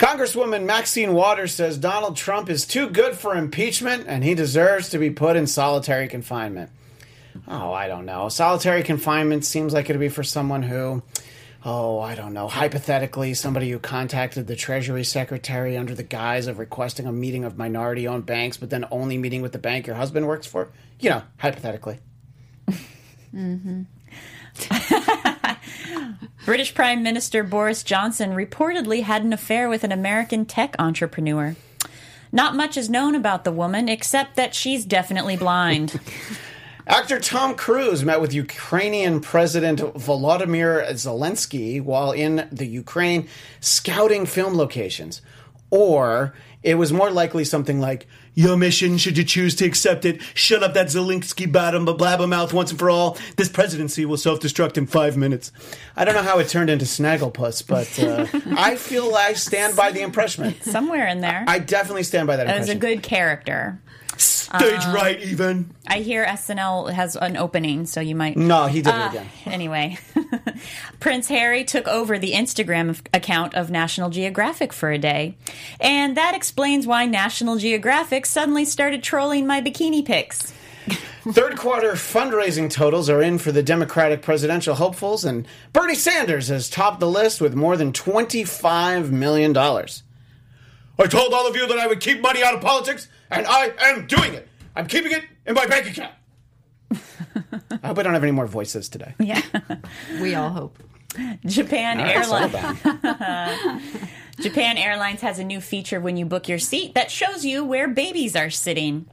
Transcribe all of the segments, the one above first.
Congresswoman Maxine Waters says Donald Trump is too good for impeachment and he deserves to be put in solitary confinement. Oh, I don't know. Solitary confinement seems like it'd be for someone who, oh, I don't know, hypothetically, somebody who contacted the Treasury Secretary under the guise of requesting a meeting of minority owned banks, but then only meeting with the bank your husband works for. You know, hypothetically. Mm-hmm. British Prime Minister Boris Johnson reportedly had an affair with an American tech entrepreneur. Not much is known about the woman except that she's definitely blind. Actor Tom Cruise met with Ukrainian President Volodymyr Zelensky while in the Ukraine scouting film locations. Or it was more likely something like, Your mission, should you choose to accept it, shut up that Zelensky bottom blabbermouth once and for all. This presidency will self destruct in five minutes. I don't know how it turned into Snagglepuss, but uh, I feel I stand by the impression. Somewhere in there. I definitely stand by that That was a impression. good character. Stage right, even. I hear SNL has an opening, so you might. No, he did it Uh, again. Anyway, Prince Harry took over the Instagram account of National Geographic for a day. And that explains why National Geographic suddenly started trolling my bikini pics. Third quarter fundraising totals are in for the Democratic presidential hopefuls, and Bernie Sanders has topped the list with more than $25 million. I told all of you that I would keep money out of politics, and I am doing it. I'm keeping it in my bank account. I hope I don't have any more voices today. Yeah. We all hope. Japan All right, Airlines. Japan Airlines has a new feature when you book your seat that shows you where babies are sitting.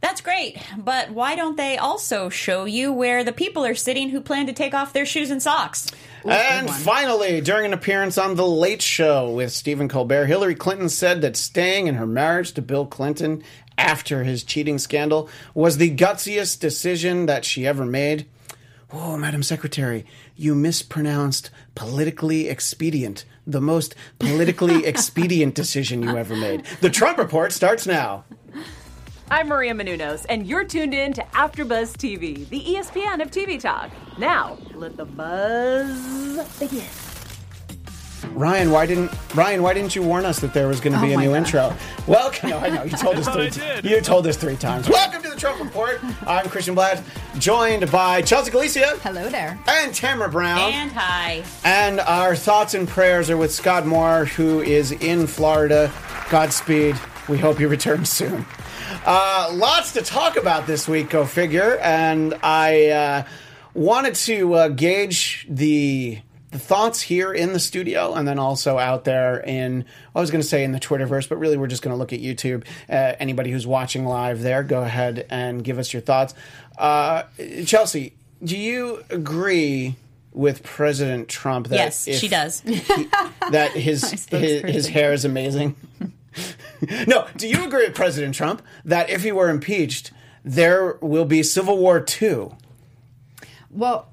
That's great, but why don't they also show you where the people are sitting who plan to take off their shoes and socks? And finally, during an appearance on The Late Show with Stephen Colbert, Hillary Clinton said that staying in her marriage to Bill Clinton after his cheating scandal was the gutsiest decision that she ever made. Oh, Madam Secretary, you mispronounced politically expedient. The most politically expedient decision you ever made. The Trump Report starts now. I'm Maria Menounos, and you're tuned in to AfterBuzz TV, the ESPN of TV talk. Now, let the buzz begin. Ryan, why didn't Ryan? Why didn't you warn us that there was going to be Oh a new God. intro? Welcome. No, I know you told us three. I. You told us three times. Welcome to the Trump Report. I'm Christian Blatt, joined by Chelsea Galicia Hello there. and Tamara Brown. And hi. And our thoughts and prayers are with Scott Moore, who is in Florida. Godspeed. We hope you return soon. Uh, lots to talk about this week, go figure. And I uh, wanted to uh, gauge the the thoughts here in the studio and then also out there in I was going to say in the Twitterverse, but really we're just going to look at YouTube. Uh, anybody who's watching live there, go ahead and give us your thoughts. Uh, Chelsea, do you agree with President Trump that Yes, she does. that his his, his hair is amazing? no, do you agree with President Trump that if he were impeached, there will be Civil War two? Well,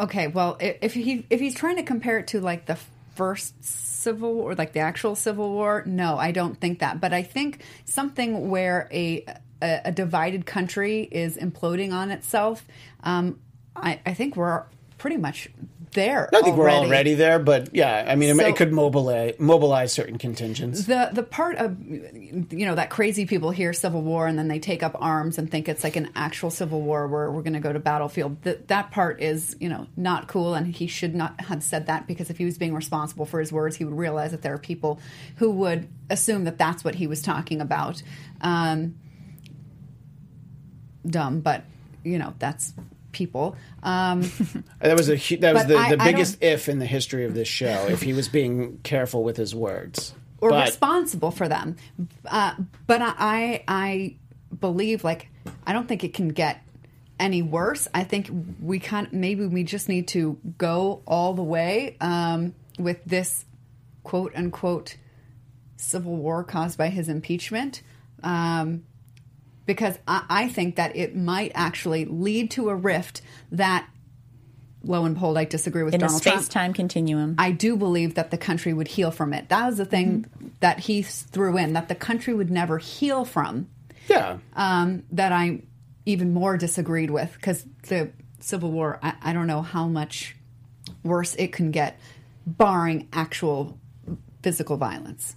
okay. Well, if he if he's trying to compare it to like the first civil war, like the actual civil war, no, I don't think that. But I think something where a a, a divided country is imploding on itself. Um, I, I think we're pretty much there. I think we're already. already there, but yeah, I mean, it, So- it could mobilize mobilize certain contingents. the the part of you know that crazy people hear civil war and then they take up arms and think it's like an actual civil war where we're going to go to battlefield that that part is you know not cool and he should not have said that because if he was being responsible for his words he would realize that there are people who would assume that that's what he was talking about um, dumb but you know that's people um, That was a hu- that was the, I- the biggest if in the history of this show. if he was being careful with his words, or But- responsible for them. Uh, but I, I, I believe like I don't think it can get any worse. I think we can maybe we just need to go all the way um, with this quote unquote civil war caused by his impeachment. Um, because I, I think that it might actually lead to a rift that, lo and behold, I disagree with In the Donald Trump. space time continuum. I do believe that the country would heal from it. That was the thing that he threw in that the country would never heal from. yeah, Um, that I even more disagreed with because the Civil War. I, I don't know how much worse it can get, barring actual physical violence.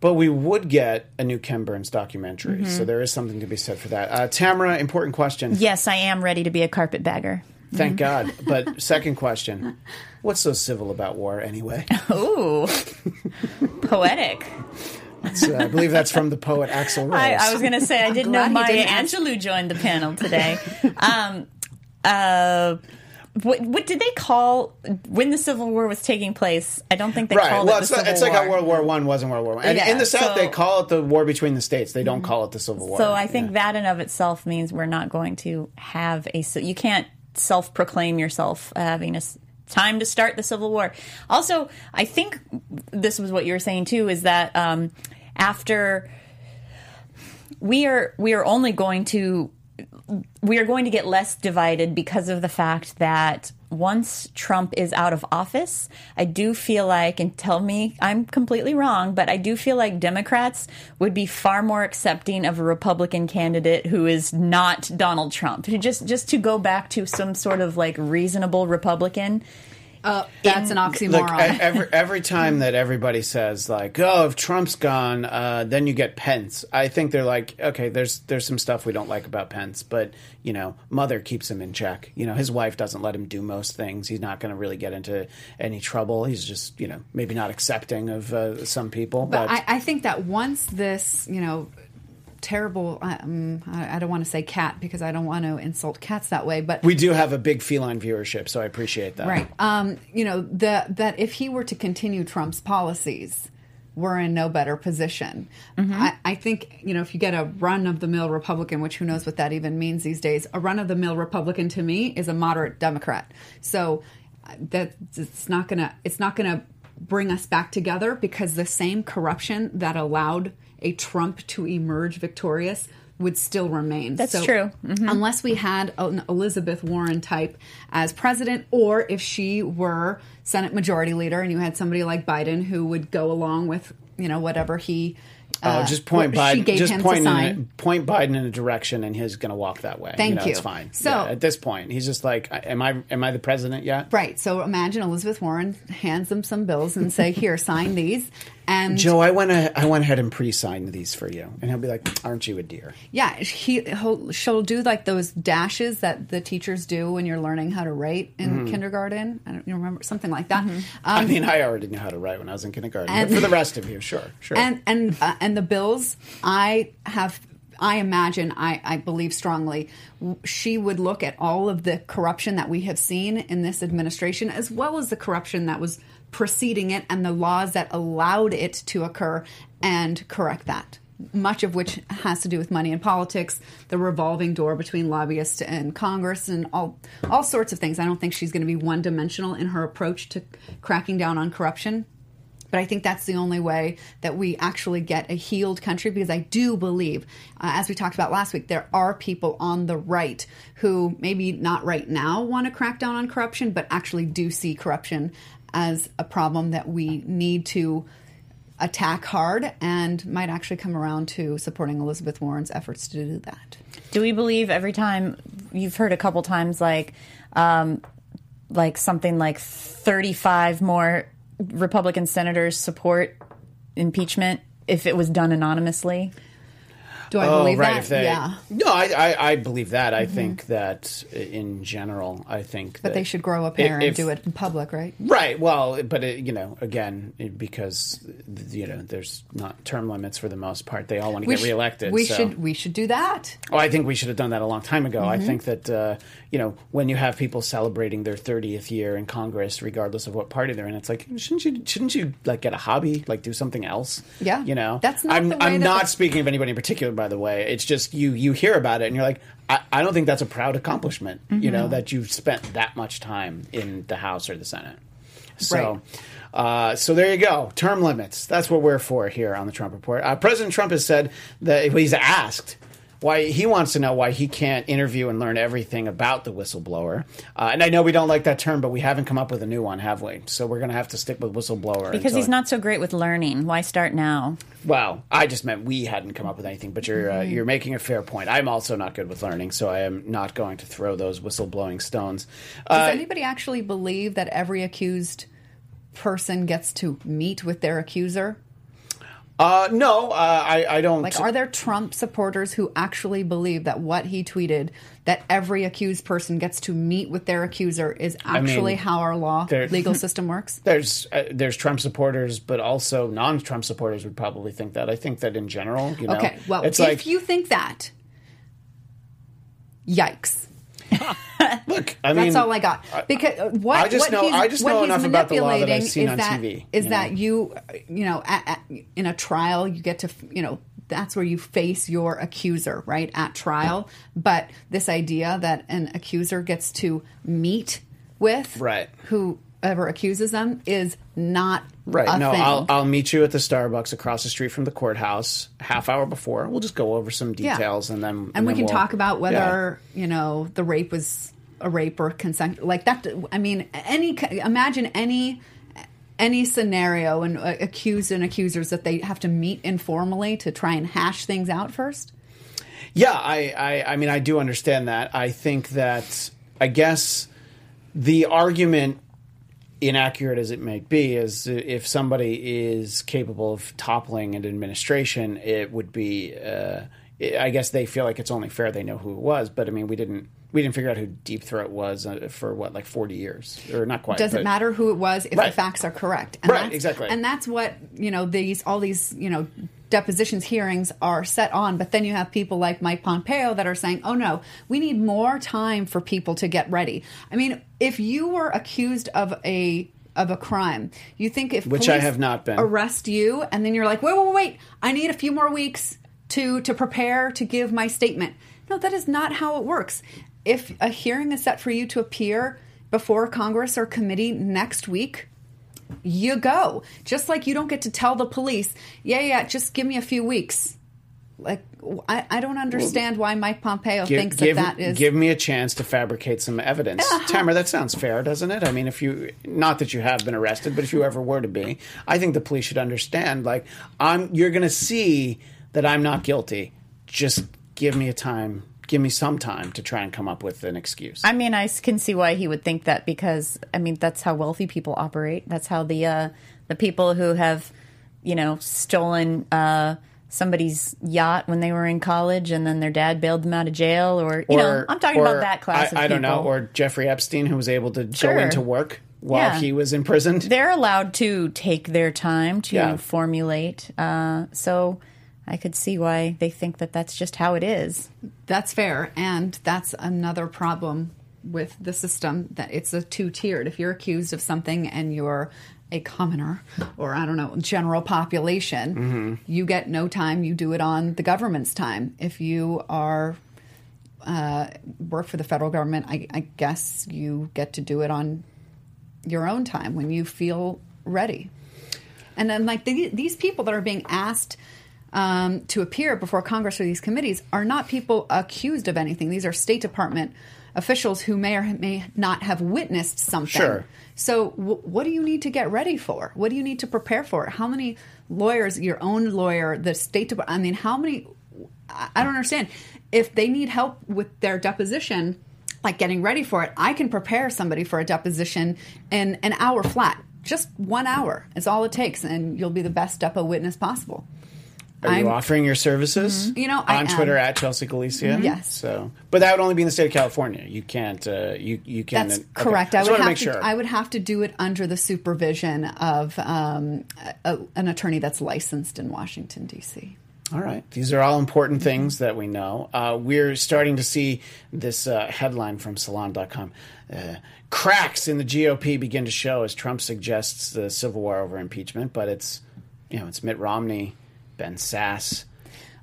But we would get a new Ken Burns documentary, Mm-hmm. so there is something to be said for that. Uh, Tamara, important question. Yes, I am ready to be a carpetbagger. Thank God. But second question: What's so civil about war anyway? Ooh, poetic. So I believe that's from the poet Axl Rose. I, I was going to say I didn't know Maya didn't Angelou joined the panel today. um, uh, what, what did they call when the Civil War was taking place? I don't think they right. called Well, it it's, the Civil it's like how World War One wasn't World War One. Yeah, in the South, so- they call it the war between the states. They don't call it the Civil War. So I think Yeah. that in of itself means we're not going to have a. ci- You can't self-proclaim yourself having a time to start the Civil War. Also, I think this was what you were saying too. Is that um, after we are we are only going to we are going to get less divided because of the fact that once Trump is out of office, I do feel like, and tell me I'm completely wrong, but I do feel like Democrats would be far more accepting of a Republican candidate who is not Donald Trump. Who just just to go back to some sort of like reasonable Republican. Uh, that's an oxymoron. Look, every every time that everybody says like, "Oh, if Trump's gone, uh, then you get Pence," I think they're like, "Okay, there's there's some stuff we don't like about Pence, but you know, mother keeps him in check. You know, his wife doesn't let him do most things. He's not going to really get into any trouble. He's just, you know, maybe not accepting of uh, some people, but, But I, I think that once this, you know, terrible, um, I, I don't want to say cat because I don't want to insult cats that way, but we do have a big feline viewership, so I appreciate that. right, um, you know, the, that if he were to continue Trump's policies, we're in no better position. I, I think, you know, if you get a run of the mill Republican, which who knows what that even means these days, a run of the mill Republican to me is a moderate Democrat. So uh, that it's not gonna it's not gonna bring us back together because the same corruption that allowed a Trump to emerge victorious would still remain. That's So true. Unless we had an Elizabeth Warren type as president, or if she were Senate Majority Leader, and you had somebody like Biden who would go along with you know whatever he. Oh, uh, just point Biden. Just point in, sign. a, point Biden in a direction, and he's going to walk that way. Thank you. Know, you. It's fine. So- Yeah, at this point, he's just like, "Am I? Am I the president yet?" Right. So imagine Elizabeth Warren hands them some bills and say, "Here, sign these." And Joe, I went. a- I went ahead and pre-signed these for you, and he'll be like, "Aren't you a dear?" yeah, he he'll, she'll do like those dashes that the teachers do when you're learning how to write in Mm-hmm. kindergarten. I don't remember something like that. I Um, mean, I already knew how to write when I was in kindergarten. And- but for the rest of you, sure, sure. and and uh, and the bills i have i imagine i i believe strongly she would look at all of the corruption that we have seen in this administration as well as the corruption that was preceding it and the laws that allowed it to occur and correct that much of which has to do with money in politics, the revolving door between lobbyists and Congress, and all all sorts of things. I don't think she's going to be one dimensional in her approach to cracking down on corruption. But I think that's the only way that we actually get a healed country because I do believe, uh, as we talked about last week, there are people on the right who maybe not right now want to crack down on corruption, but actually do see corruption as a problem that we need to attack hard and might actually come around to supporting Elizabeth Warren's efforts to do that. Do we believe every time you've heard a couple times like um, like something like 35 more Republican senators support impeachment if it was done anonymously? Do I oh, believe right. that? They, yeah. No, I, I, I believe that. I think that in general, I think But that they should grow a pair if- and do it in public, right? Right. Well, but it, you know, again, because you know, there's not term limits for the most part. They all want to get sh- reelected. We so. should we should do that. Oh, I think we should have done that a long time ago. Mm-hmm. I think that uh, you know when you have people celebrating their 30th year in Congress, regardless of what party they're in, it's like shouldn't you shouldn't you like get a hobby, like do something else? Yeah. you know. That's not I'm I'm not speaking of anybody in particular, by the way. It's just you you hear about it and you're like, I, I don't think that's a proud accomplishment. You Mm-hmm. know that you've spent that much time in the House or the Senate. So. Right. Uh, so there you go. Term limits. That's what we're for here on the Trump Report. Uh, President Trump has said that he's asked why he wants to know why he can't interview and learn everything about the whistleblower. Uh, and I know we don't like that term, but we haven't come up with a new one, have we? So we're going to have to stick with whistleblower Because until- he's not so great with learning. Why start now? Well, I just meant we hadn't come up with anything, but you're uh, you're making a fair point. I'm also not good with learning, so I am not going to throw those whistleblowing stones. Does Uh, anybody actually believe that every accused person gets to meet with their accuser? Uh, no, uh, I, I don't. Like, are there Trump supporters who actually believe that what he tweeted, that every accused person gets to meet with their accuser, is actually mean, how our law legal system works? there's uh, there's Trump supporters, but also non-Trump supporters would probably think that. I think that in general, you know, Okay, well, if like you think that, yikes. look. I mean, That's all I got. Because what I just what know- he's, I just know enough about the law that I've manipulating seen is on that, TV, Is you that know? you, you know, at, at, in a trial you get to, you know, that's where you face your accuser, right, at trial. But this idea that an accuser gets to meet with Right. Whoever accuses them is not Right. No, thing. I'll I'll meet you at the Starbucks across the street from the courthouse half hour before. We'll just go over some Yeah. details and then and we then can we'll- talk about Yeah. whether you know the rape was a rape or consent like that i mean any imagine any any scenario and uh, accused and accusers that they have to meet informally to try and hash things out first Yeah, I, I, I mean, I do understand that. I think that, I guess, the argument, inaccurate as it may be, is if somebody is capable of toppling an administration, it would be. Uh, I guess they feel like it's only fair they know who it was, but I mean, we didn't. We didn't figure out who Deep Throat was uh, for what, like forty years, or not quite. doesn't matter who it was if the facts are correct and Right, exactly. and that's what you know these all these you know depositions hearings are set on but then you have people like mike pompeo that are saying oh no we need more time for people to get ready. I mean if you were accused of a of a crime you think if Which I police have not been. arrest you and then you're like wait wait wait wait i need a few more weeks to to prepare to give my statement. No that is not how it works. If a hearing is set for you to appear before congress or committee next week you go. Just like you don't get to tell the police, yeah, yeah, just give me a few weeks. Like, I, I don't understand why Mike Pompeo Give, thinks give, that that is. give me a chance to fabricate some evidence. Tamara, that sounds fair, doesn't it? I mean, if you, not that you have been arrested, but if you ever were to be, I think the police should understand, like, I'm, you're going to see that I'm not guilty. Just give me a time, give me some time to try and come up with an excuse. I mean, I can see why he would think that because I mean that's how wealthy people operate. That's how the uh, the people who have you know stolen uh, somebody's yacht when they were in college and then their dad bailed them out of jail, or you know, I'm talking or about that class. I, I don't know, or Jeffrey Epstein, who was able to Sure. go into work while Yeah. he was imprisoned. they're allowed to take their time to Yeah. formulate. Uh, so I could see why they think that that's just how it is. That's fair. And that's another problem with the system that it's a two tiered. If you're accused of something and you're a commoner or I don't know, general population, you get no time. You do it on the government's time. If you are uh, work for the federal government, I, I guess you get to do it on your own time when you feel ready. And then, like the, these people that are being asked um, to appear before Congress or these committees are not people accused of anything. These are State Department officials who may or may not have witnessed something. Sure. So, w- what do you need to get ready for? What do you need to prepare for? How many lawyers, your own lawyer, the State Department? I mean, how many? I I don't understand. If they need help with their deposition, like getting ready for it, I can prepare somebody for a deposition in an hour flat. Just one hour is all it takes, and you'll be the best depo witness possible. Are you I'm- offering your services? You know, I on am. Twitter at Chelsea Galicia. Yes. So, but that would only be in the state of California. You can't. Uh, you you can. That's okay. correct. I I would have make to. sure. I would have to do it under the supervision of um, a, an attorney that's licensed in Washington D.C. All right. These are all important things that we know. Uh, we're starting to see this uh, headline from Salon.com. Uh, cracks in the GOP begin to show as Trump suggests the civil war over impeachment, but it's you know it's Mitt Romney, Ben Sasse.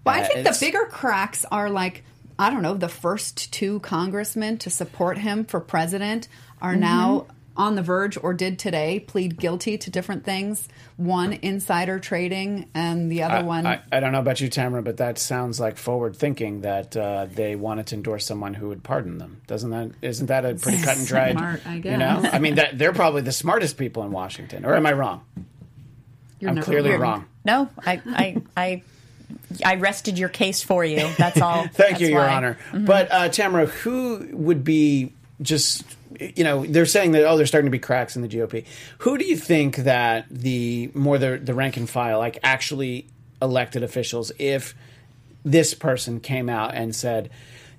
Well, I Uh, think the bigger cracks are like I don't know. The first two congressmen to support him for president are Mm-hmm. now on the verge, or did today, plead guilty to different things. One insider trading, and the other I, one. I, I don't know about you, Tamara, but that sounds like forward thinking that uh, they wanted to endorse someone who would pardon them. Doesn't that? Isn't that a pretty cut and dried? Smart, I guess. You know. I mean, that, they're probably the smartest people in Washington, or am I wrong? You're I'm never clearly wrong. wrong. No, I, I, I, I rested your case for you. That's all. Thank you, That's Your why. Honor. But uh, Tamara, who would be just you know, they're saying that oh, there's starting to be cracks in the GOP. Who do you think that the more the the rank and file, like actually elected officials, if this person came out and said,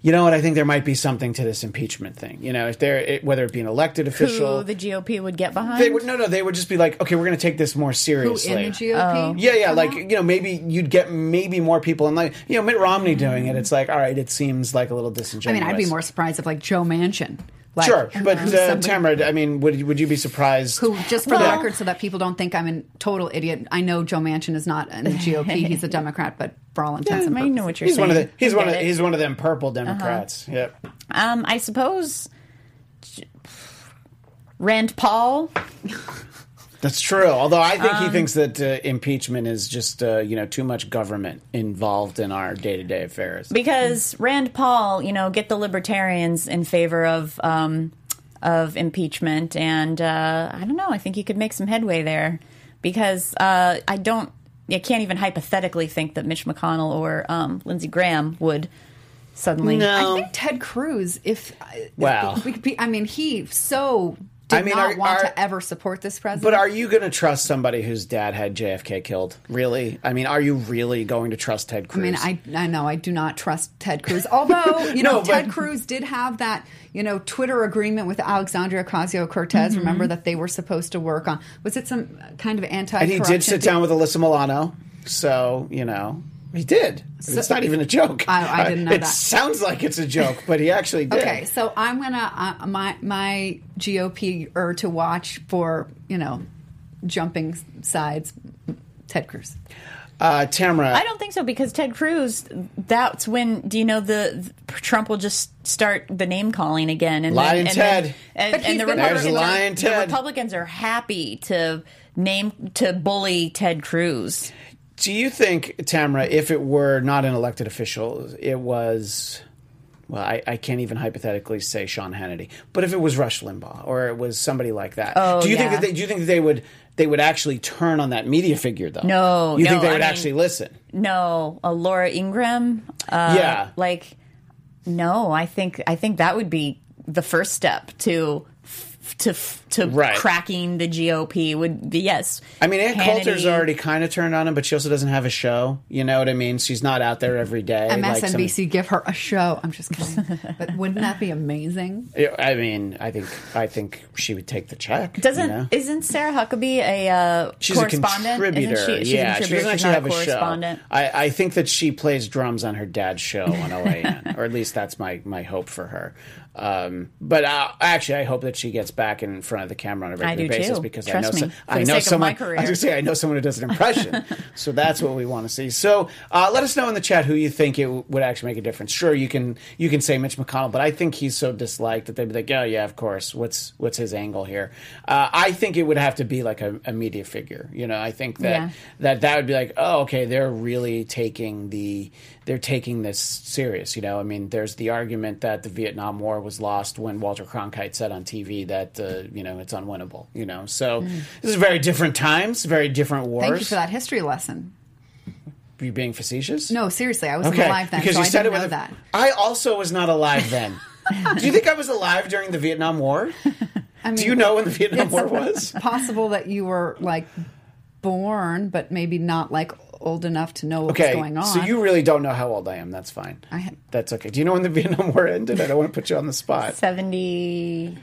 you know what, I think there might be something to this impeachment thing. You know, if they're it, whether it be an elected official, Who the GOP would get behind? they would no, no, they would just be like, okay, we're going to take this more seriously. Who seriously. in the GOP? Oh. Yeah, yeah, like you know, maybe you'd get maybe more people, and like you know, Mitt Romney doing it. It's like, all right, it seems like a little disingenuous. I mean, I'd be more surprised if like Joe Manchin. Like, sure, but uh, Tamara, I mean, would would you be surprised? Who, just for the record, so that people don't think I'm a total idiot. I know Joe Manchin is not in the GOP; he's a Democrat, but for all intents and purposes, I know what you're He's saying. one of the he's one of get it. he's one of them purple Democrats. Yep. Um, I suppose Rand Paul. That's true. Although I think Um, he thinks that uh, impeachment is just uh, you know too much government involved in our day to day affairs. because Rand Paul, you know, get the libertarians in favor of um, of impeachment, and uh, I don't know. I think he could make some headway there because uh, I don't. I can't even hypothetically think that Mitch McConnell or um, Lindsey Graham would suddenly. No. I think Ted Cruz. If Wow. we could be, I mean, he so did I mean, not are- want are- to ever support this president. But are you going to trust somebody whose dad had JFK killed? Really? I mean, are you really going to trust Ted Cruz? I mean, I I know I do not trust Ted Cruz. Although you No, know, but- Ted Cruz did have that you know Twitter agreement with Alexandria Ocasio Cortez. Mm-hmm. Remember that they were supposed to work on. Was it some kind of anti? and he did sit down with Alyssa Milano, so you know he did. it's not even a joke. I- I didn't know it that. sounds like it's a joke, but he actually did. Okay, so I'm gonna uh, my my GOP or to watch for you know jumping sides. Ted Cruz. Uh, Tamara, I don't think so because Ted Cruz. That's when do you know the Trump will just start the name calling again and Lying then, and Ted. then- and, But and the Republicans, There's lying are, Ted. the Republicans are happy to name to bully Ted Cruz. Do you think, Tamara, if it were not an elected official, it was, well, I, I can't even hypothetically say Sean Hannity, but if it was Rush Limbaugh or it was somebody like that, Oh, do you think that they, do you think that they would they would actually turn on that media figure though? No, you no, think they I would mean- actually listen? No, uh, Laura Ingraham. Uh, Yeah. like no, I think I think that would be the first step to to to Right. cracking the GOP would be yes. I mean, Ann Coulter's already kind of turned on him, but she also doesn't have a show. You know what I mean? She's not out there every day. like some- MSNBC give her a show. I'm just kidding, but wouldn't that be amazing? I mean, I think I think she would take the check. Doesn't you know? isn't Sarah Huckabee a uh, She's a correspondent? contributor. Isn't she? She's yeah, a she doesn't She's actually not have a a show. correspondent. I, I think that she plays drums on her dad's show on OAN, or at least that's my, my hope for her. Um, but uh, actually, I hope that she gets back in front of the camera on a regular basis too. because Trust I know me, for I know someone. my career. I was say I know someone who does an impression, so that's what we want to see. So uh, let us know in the chat who you think it w- would actually make a difference. Sure, you can you can say Mitch McConnell, but I think he's so disliked that they'd be like, oh yeah, of course. What's what's his angle here? Uh, I think it would have to be like a, a media figure. You know, I think that Yeah. that that would be like, oh, okay, they're really taking the they're taking this serious. You know, I mean, there's the argument that the Vietnam War was lost when Walter Cronkite said on TV that uh, you know it's unwinnable. You know, so this is very different times, very different wars. Mm. Thank you for that history lesson. You being facetious? No, seriously, I wasn't okay, alive then, because so you I said it with a- that. I also was not alive then. Do you think I was alive during the Vietnam War? I mean, Do you know when the Vietnam War was? possible that you were like born, but maybe not like old enough to know what Okay, was going on. so you really don't know how old I am. That's fine. I ha- That's okay. Do you know when the Vietnam War ended? I don't want to put you on the spot. Seventy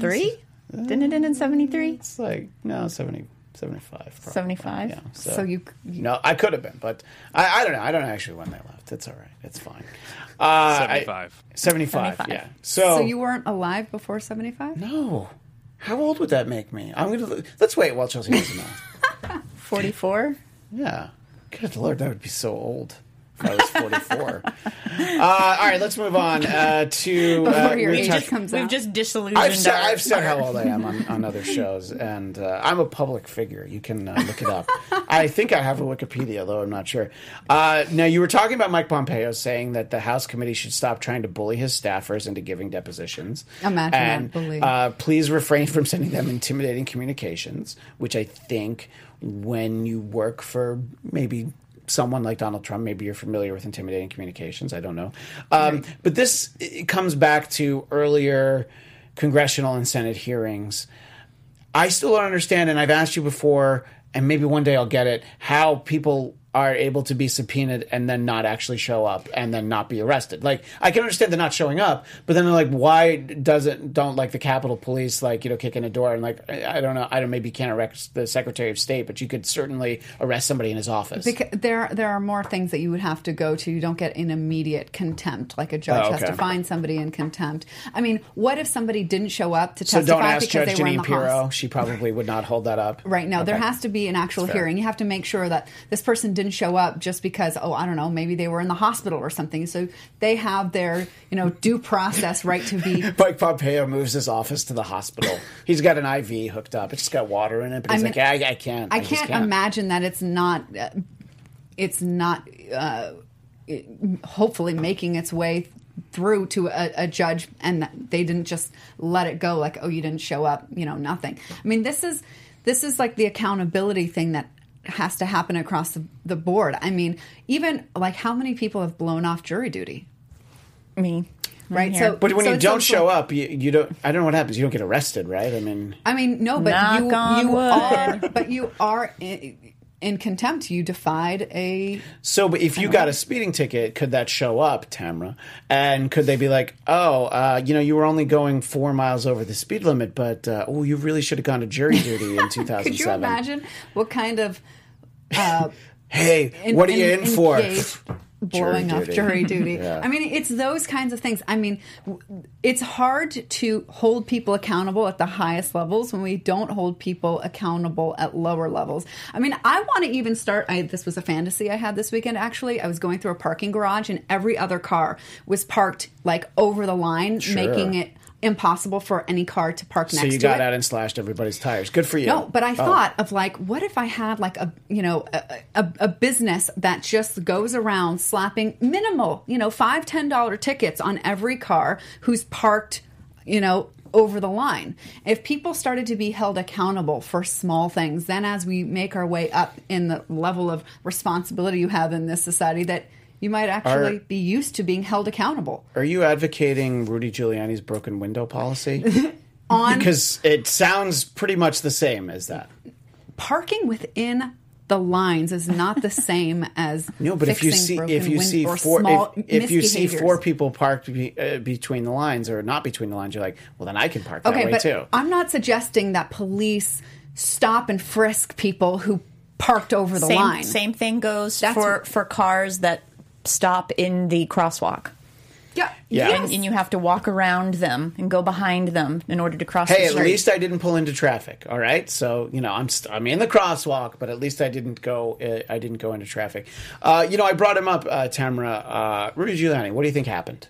three. Didn't it end in seventy three? It's like no 70, 75. probably. 75? Yeah. So, so you, you no, I could have been, but I, I don't know. I don't know actually when they left. It's all right. It's fine. Uh, I- 75. 75, 75. Yeah. So, so you weren't alive before seventy five? no. How old would that make me? I'm gonna let's wait while Chelsea does the math. Forty four. Yeah. Good lord, that would be so old. If I was 44. uh, all right, let's move on uh, to. Uh, Before your we age talked- comes We've out. just disillusioned. I've said, our- I've said how old I am on, on other shows, and uh, I'm a public figure. You can uh, look it up. I think I have a Wikipedia, though I'm not sure. Uh, now, you were talking about Mike Pompeo saying that the House committee should stop trying to bully his staffers into giving depositions. Imagine that and, bully. Uh, please refrain from sending them intimidating communications, which I think when you work for maybe someone like Donald Trump, maybe you're familiar with intimidating communications. I don't know. Um, But this comes back to earlier congressional and Senate hearings. I still don't understand, and I've asked you before, and maybe one day I'll get it, how people are able to be subpoenaed and then not actually show up and then not be arrested. Like I can understand they're not showing up, but then like why doesn't don't like the Capitol Police like you know kick in a door and like I I don't know I don't maybe you can't arrest the Secretary of State, but you could certainly arrest somebody in his office. Because there, there are more things that you would have to go to. You don't get an immediate contempt, like a judge Oh, has to find somebody in contempt. I mean, what if somebody didn't show up to so testify don't ask because Judge they were in the Pirro. hospital? She probably would not hold that up. Right. No, there has to be an actual hearing. You have to make sure that this person didn't show up just because, oh, I don't know, maybe they were in the hospital or something. So they have their, you know, due process right to be. Mike Pompeo moves his office to the hospital. He's got an IV hooked up. It's just got water in it, but he's I mean, like, I, I can't. I just can't, imagine that it's not, uh, it's not, uh, it- hopefully making its way through to a, a judge and they didn't just let it go like, oh, you didn't show up, you know, nothing. I mean, this is, this is like the accountability thing that has to happen across the, the board. I mean, even like how many people have blown off jury duty? Me. Right. So, But when so you don't also- show up, you, you don't. I don't know what happens. You don't get arrested, right? I mean, I mean, no, but you you wood. are, but you are in, in contempt. You defied a so but if you got a speeding ticket, could that show up, Tamra? And could they be like, oh, uh, you know, you were only going four miles over the speed limit, but uh, oh, you really should have gone to jury duty in 2007. Could you imagine what kind of uh, Hey, what are you in, for? Blowing Jury off duty. jury duty. Yeah. I mean, it's those kinds of things. I mean, it's hard to hold people accountable at the highest levels when we don't hold people accountable at lower levels. I mean, I want to even start. I, this was a fantasy I had this weekend. Actually, I was going through a parking garage, and every other car was parked like over the line, Sure. making it impossible for any car to park next to So you to got it. out and slashed everybody's tires. Good for you. No, but I Oh. thought of like, what if I had like a you know a, a, a business that just goes around slapping minimal you know five ten dollar tickets on every car who's parked you know over the line. If people started to be held accountable for small things, then as we make our way up in the level of responsibility you have in this society, that you might actually Are- be used to being held accountable. Are you advocating Rudy Giuliani's broken window policy? On because it sounds pretty much the same as that. parking within the lines is not the same as No, but if you see if you see four if, if you see four people parked be, uh, between the lines or not between the lines, you're like, well, then I can park that okay, way but too. I'm not suggesting that police stop and frisk people who parked over the same, line. Same thing goes That's for, what- for cars that stop in the crosswalk. Yeah, Yeah. yes. And, and you have to walk around them and go behind them in order to cross Hey, the at least I didn't pull into traffic. All right, so you know I'm st- I'm in the crosswalk, but at least I didn't go uh, I didn't go into traffic. Uh, you know, I brought him up, uh, Tamara. Uh, Rudy Giuliani. What do you think happened?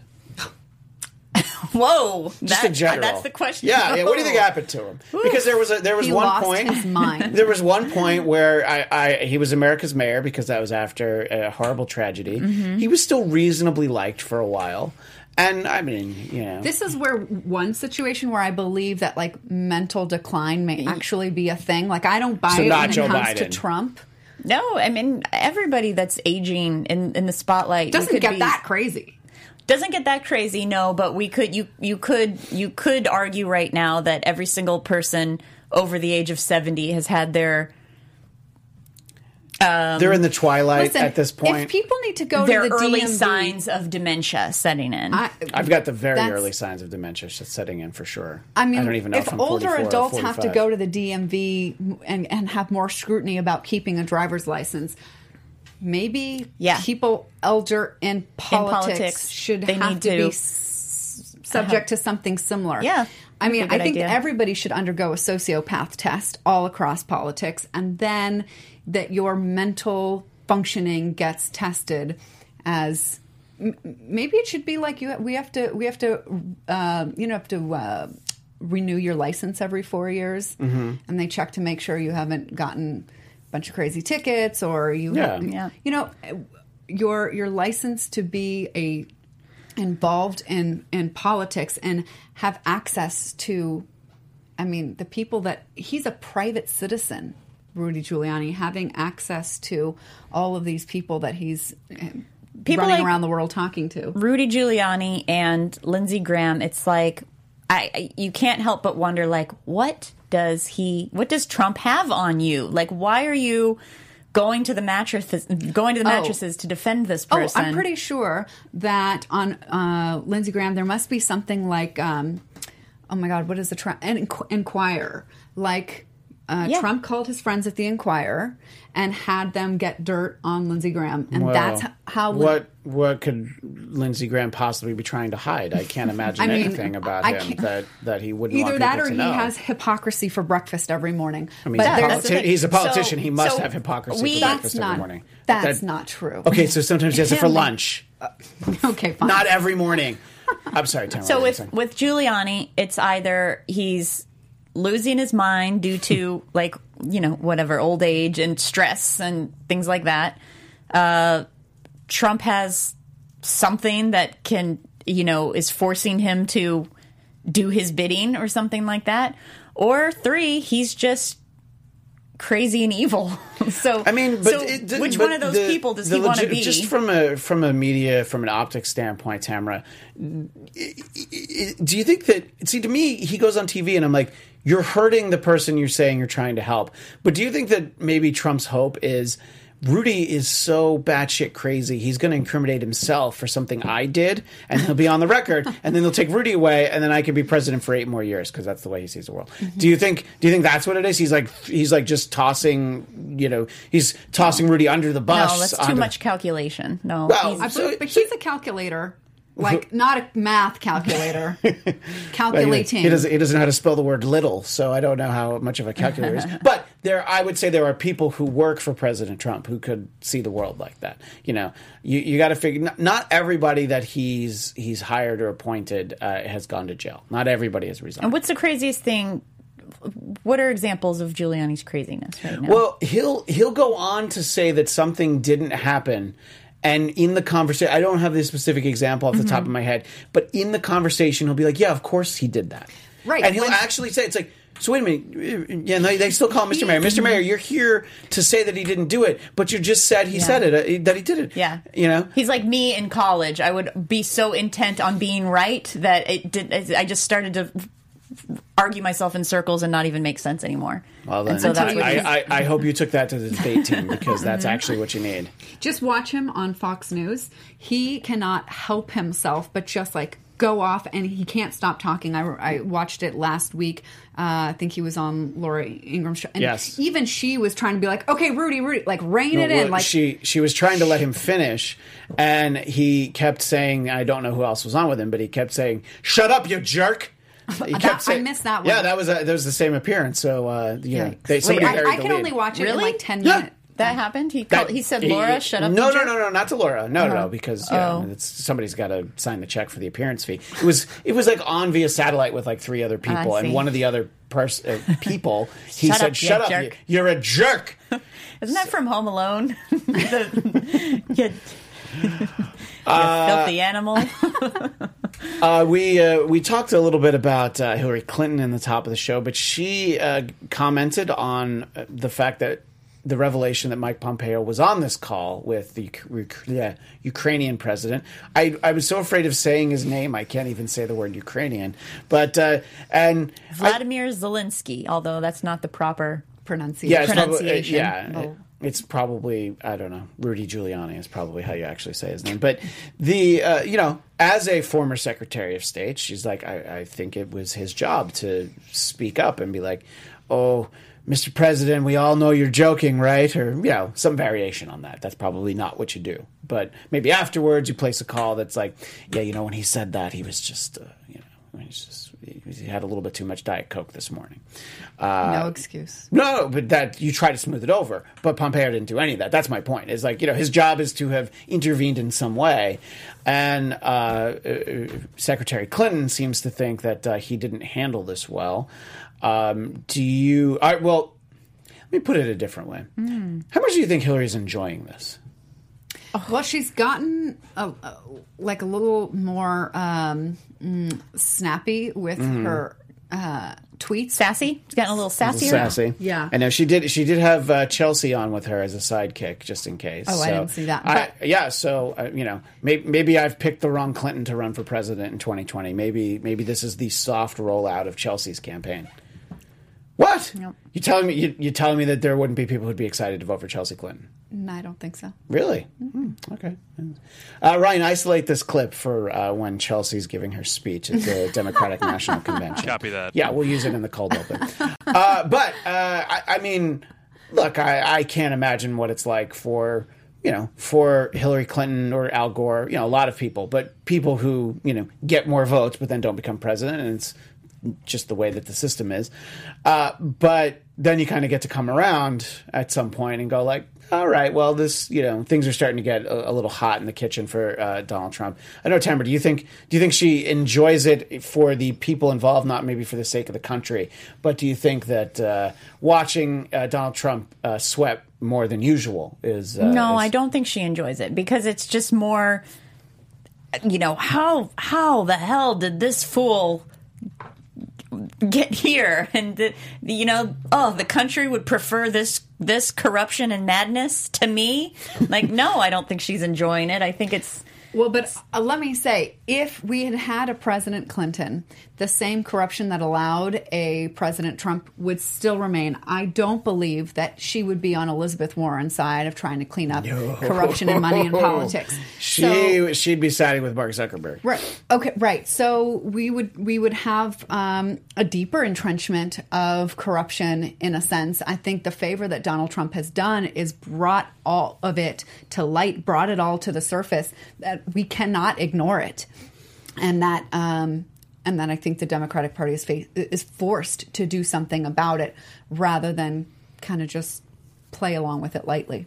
Whoa, Just that- in general. That's the question. Yeah, yeah. What do you think happened to him? Because there was a, there was He one lost point. his mind. There was one point where I, I he was America's mayor because that was after a horrible tragedy. Mm-hmm. He was still reasonably liked for a while, and I mean, you know, This is where one situation where I believe that like mental decline may actually be a thing. Like I don't buy So it not when Joe it comes to Trump. No, I mean everybody that's aging in, in the spotlight you Doesn't could get be- that crazy. Doesn't get that crazy. No, but we could you you could you could argue right now that every single person over the age of seventy has had their um, they're in the twilight Listen, at this point. if people need to go their to the early DMV, signs of dementia setting in. I, I've got the very early signs of dementia setting in for sure. I mean, I don't even know if, if I'm older 44 or adults have to go to the DMV and, and have more scrutiny about keeping a driver's license, maybe Yeah. people elder in politics, politics, should they have need to, to- be s- subject to something similar. Yeah, I mean, that's a I good think idea. everybody should undergo a sociopath test all across politics, and then that your mental functioning gets tested as m- maybe it should be like you we have to we have to uh, you know have to uh, renew your license every four years Mm-hmm. and they check to make sure you haven't gotten a bunch of crazy tickets or you Yeah. Yeah. you know your your license to be a involved in in politics and have access to I mean the people that he's a private citizen Rudy Giuliani having access to all of these people that he's eh, People running like- around the world talking to Rudy Giuliani and Lindsey Graham, it's like I, I you can't help but wonder like what does he what does Trump have on you? Like why are you going to the mattresses going to the mattresses to defend this person? Oh, I'm pretty sure that on uh, Lindsey Graham there must be something like, um, oh my God, what is the Trump Inqu- Enquirer? Like uh, Yeah. Trump called his friends at the Enquirer and had them get dirt on Lindsey Graham, and Well, that's how. Lin- What what could Lindsey Graham possibly be trying to hide? I can't imagine I mean, anything about I him that, that he wouldn't Either want that or to he know. has hypocrisy for breakfast every morning. I mean, but he's, a there's- the politi- he's a politician. So- he must so have hypocrisy we- for That's breakfast not every morning. that's That- not true. Okay, so sometimes he has it for Can be. lunch. okay, fine. Not every morning. I'm sorry, Tamara. So what were you with with Giuliani, it's either he's losing his mind due to like you know whatever old age and stress and things like that. Uh, Trump has something that can you know is forcing him to do his bidding or something like that. Or three, he's just crazy and evil. so I mean, but so it- which one of those the- people does he want to be? Just from a from a media from an optics standpoint, Tamara, do you think that? See, to me, he goes on TV, and I'm like, you're hurting the person you're saying you're trying to help. But do you think that maybe Trump's hope is? Rudy is so batshit crazy. He's going to incriminate himself for something I did, and he'll be on the record, and then they'll take Rudy away, and then I can be president for eight more years because that's the way he sees the world. Mm-hmm. Do you think? Do you think that's what it is? He's like, he's like just tossing, you know, he's tossing Rudy under the bus. no, that's too onto- much calculation. No, Well, he's- I So- but he's a calculator, like not a math calculator. Well, he- Calculating. He doesn't. He doesn't know how to spell the word "little," so I don't know how much of a calculator is. But there, I would say there are people who work for President Trump who could see the world like that. You know, you, you got to figure. Not, not everybody that he's he's hired or appointed uh, has gone to jail. Not everybody has resigned. And what's the craziest thing? What are examples of Giuliani's craziness right now? Well, he'll he'll go on to say that something didn't happen. And in the conversation, I don't have this specific example off the Mm-hmm. top of my head, but in the conversation, he'll be like, "Yeah, of course he did that." Right, And he'll when- actually say, "It's like, so wait a minute, yeah, no, they still call him Mr. Mayor, Mr. Mayor. You're here to say that he didn't do it, but you just said he said it, uh, that he did it. yeah, you know." he's like me in college. I would be so intent on being right that it did. I just started to argue myself in circles and not even make sense anymore. Well, then, and so that's I, what I, I, I hope you took that to the debate team because that's actually what you need. just watch him on Fox News. He cannot help himself but just like go off and he can't stop talking. I, I watched it last week. Uh, I think he was on Laura Ingraham's show. And Yes. even she was trying to be like, okay, Rudy, Rudy, like rein it Well, in. Like, she she was trying to let him finish, and he kept saying, "I don't know who else was on with him, but he kept saying, "Shut up, you jerk." He That- I missed that one. Yeah, that was a, that was the same appearance. So uh, you know, they, somebody I, buried I the can lead. only watch it in like 10 Yeah. minutes. that happened. He That- he said, "Laura, shut up." No, no, no, no, not to Laura. No, no, no, because yeah, Oh. it's, somebody's got to sign the check for the appearance fee. It was it was like on via satellite with like three other people, I and one of the other pers- uh, people he Shut said, up, you "Shut up, jerk." you, you're a jerk." Isn't that from Home Alone? the, you, you filthy animal. Uh, we uh, we talked a little bit about uh, Hillary Clinton in the top of the show, but she uh, commented on uh, the fact that the revelation that Mike Pompeo was on this call with the yeah, Ukrainian president. I I was so afraid of saying his name, I can't even say the word Ukrainian. But uh, and I- Vladimir Zelensky, although that's not the proper. Pronunciation. yeah, it's probably, uh, yeah, Oh. it- it's probably I don't know. Rudy Giuliani is probably how you actually say his name. But the uh, you know, as a former Secretary of State, she's like, I, I think it was his job to speak up and be like, "Oh, Mr. President, we all know you're joking, right?" Or you know, some variation on that. That's probably not what you do. But maybe afterwards, you place a call that's like, "Yeah, you know, when he said that, he was just, uh, you know, he's just." He had a little bit too much Diet Coke this morning. Uh, no excuse. no, but that you try to smooth it over. But Pompeo didn't do any of that. That's my point. Is like you know his job is to have intervened in some way, and uh, uh, Secretary Clinton seems to think that uh, he didn't handle this well. Um, do you? I, well, let me put it a different way. How much do you think Hillary's enjoying this? Well, she's gotten a, a, like a little more um, mm, snappy with Mm-hmm. her uh, tweets. Sassy? It's gotten a little sassier. sassy. Yeah. I know she did. She did have uh, Chelsea on with her as a sidekick, just in case. Oh, I So, didn't see that. I, yeah, so uh, you know, maybe, maybe I've picked the wrong Clinton to run for president in 2020. Maybe maybe this is the soft rollout of Chelsea's campaign. What? Nope. You telling me you, you telling me that there wouldn't be people who'd be excited to vote for Chelsea Clinton? No, I don't think so. Really? Hmm, okay. Uh, Ryan, isolate this clip for uh, when Chelsea's giving her speech at the Democratic National Convention. Copy that. Yeah, we'll use it in the cold open. uh, but uh, I, I mean, look, I, I can't imagine what it's like for you know for Hillary Clinton or Al Gore. You know, a lot of people, but people who you know get more votes but then don't become president, and it's just the way that the system is. Uh, but then you kind of get to come around at some point and go like, all right, well, this you know things are starting to get a, a little hot in the kitchen for uh, Donald Trump. I know, Tamara. Do you think do you think she enjoys it for the people involved, not maybe for the sake of the country, but do you think that uh, watching uh, Donald Trump uh, sweat more than usual is uh, No, is- I don't think she enjoys it because it's just more. You know how how the hell did this fool get here? And the, you know, oh, the country would prefer this this corruption and madness to me. Like, no, I don't think she's enjoying it. I think it's Well, but uh, let me say, if we had had a President Clinton, the same corruption that allowed a President Trump would still remain. I don't believe that she would be on Elizabeth Warren's side of trying to clean up corruption and money in politics. She So- she'd be siding with Mark Zuckerberg. Right. Okay. Right. So we would we would have um, a deeper entrenchment of corruption in a sense. I think the favor that Donald Trump has done is brought all of it to light, brought it all to the surface. That we cannot ignore it, and that um, and then I think the Democratic Party is fa- is forced to do something about it rather than kind of just play along with it lightly.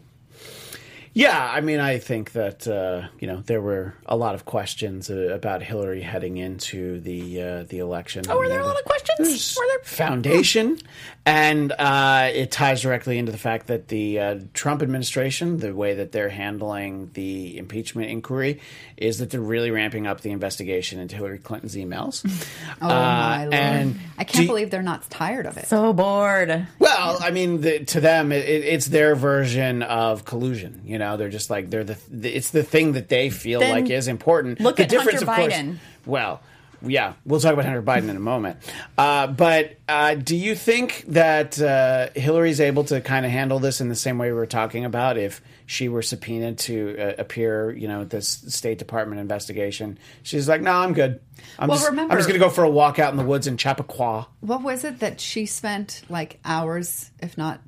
Yeah, I mean, I think that uh, you know there were a lot of questions uh, about Hillary heading into the uh, the election. Oh, were there a lot of questions? Were there- foundation, and uh, it ties directly into the fact that the uh, Trump administration, the way that they're handling the impeachment inquiry, is that they're really ramping up the investigation into Hillary Clinton's emails. Oh my lord! Uh, and I can't do- believe they're not tired of it. so bored. Well, I mean, the, to them, it, it, it's their version of collusion. You know, they're just like they're the. the it's the thing that they feel Then like is important. look the at difference, Hunter of course. Biden. Well, yeah, we'll talk about Hunter Biden in a moment. Uh, but uh, do you think that uh, Hillary's able to kind of handle this in the same way we were talking about if she were subpoenaed to uh, appear, you know, at this State Department investigation? She's like, no, I'm good. I'm Well, just, remember- I'm just going to go for a walk out in the woods in Chappaqua. What was it that she spent like hours, if not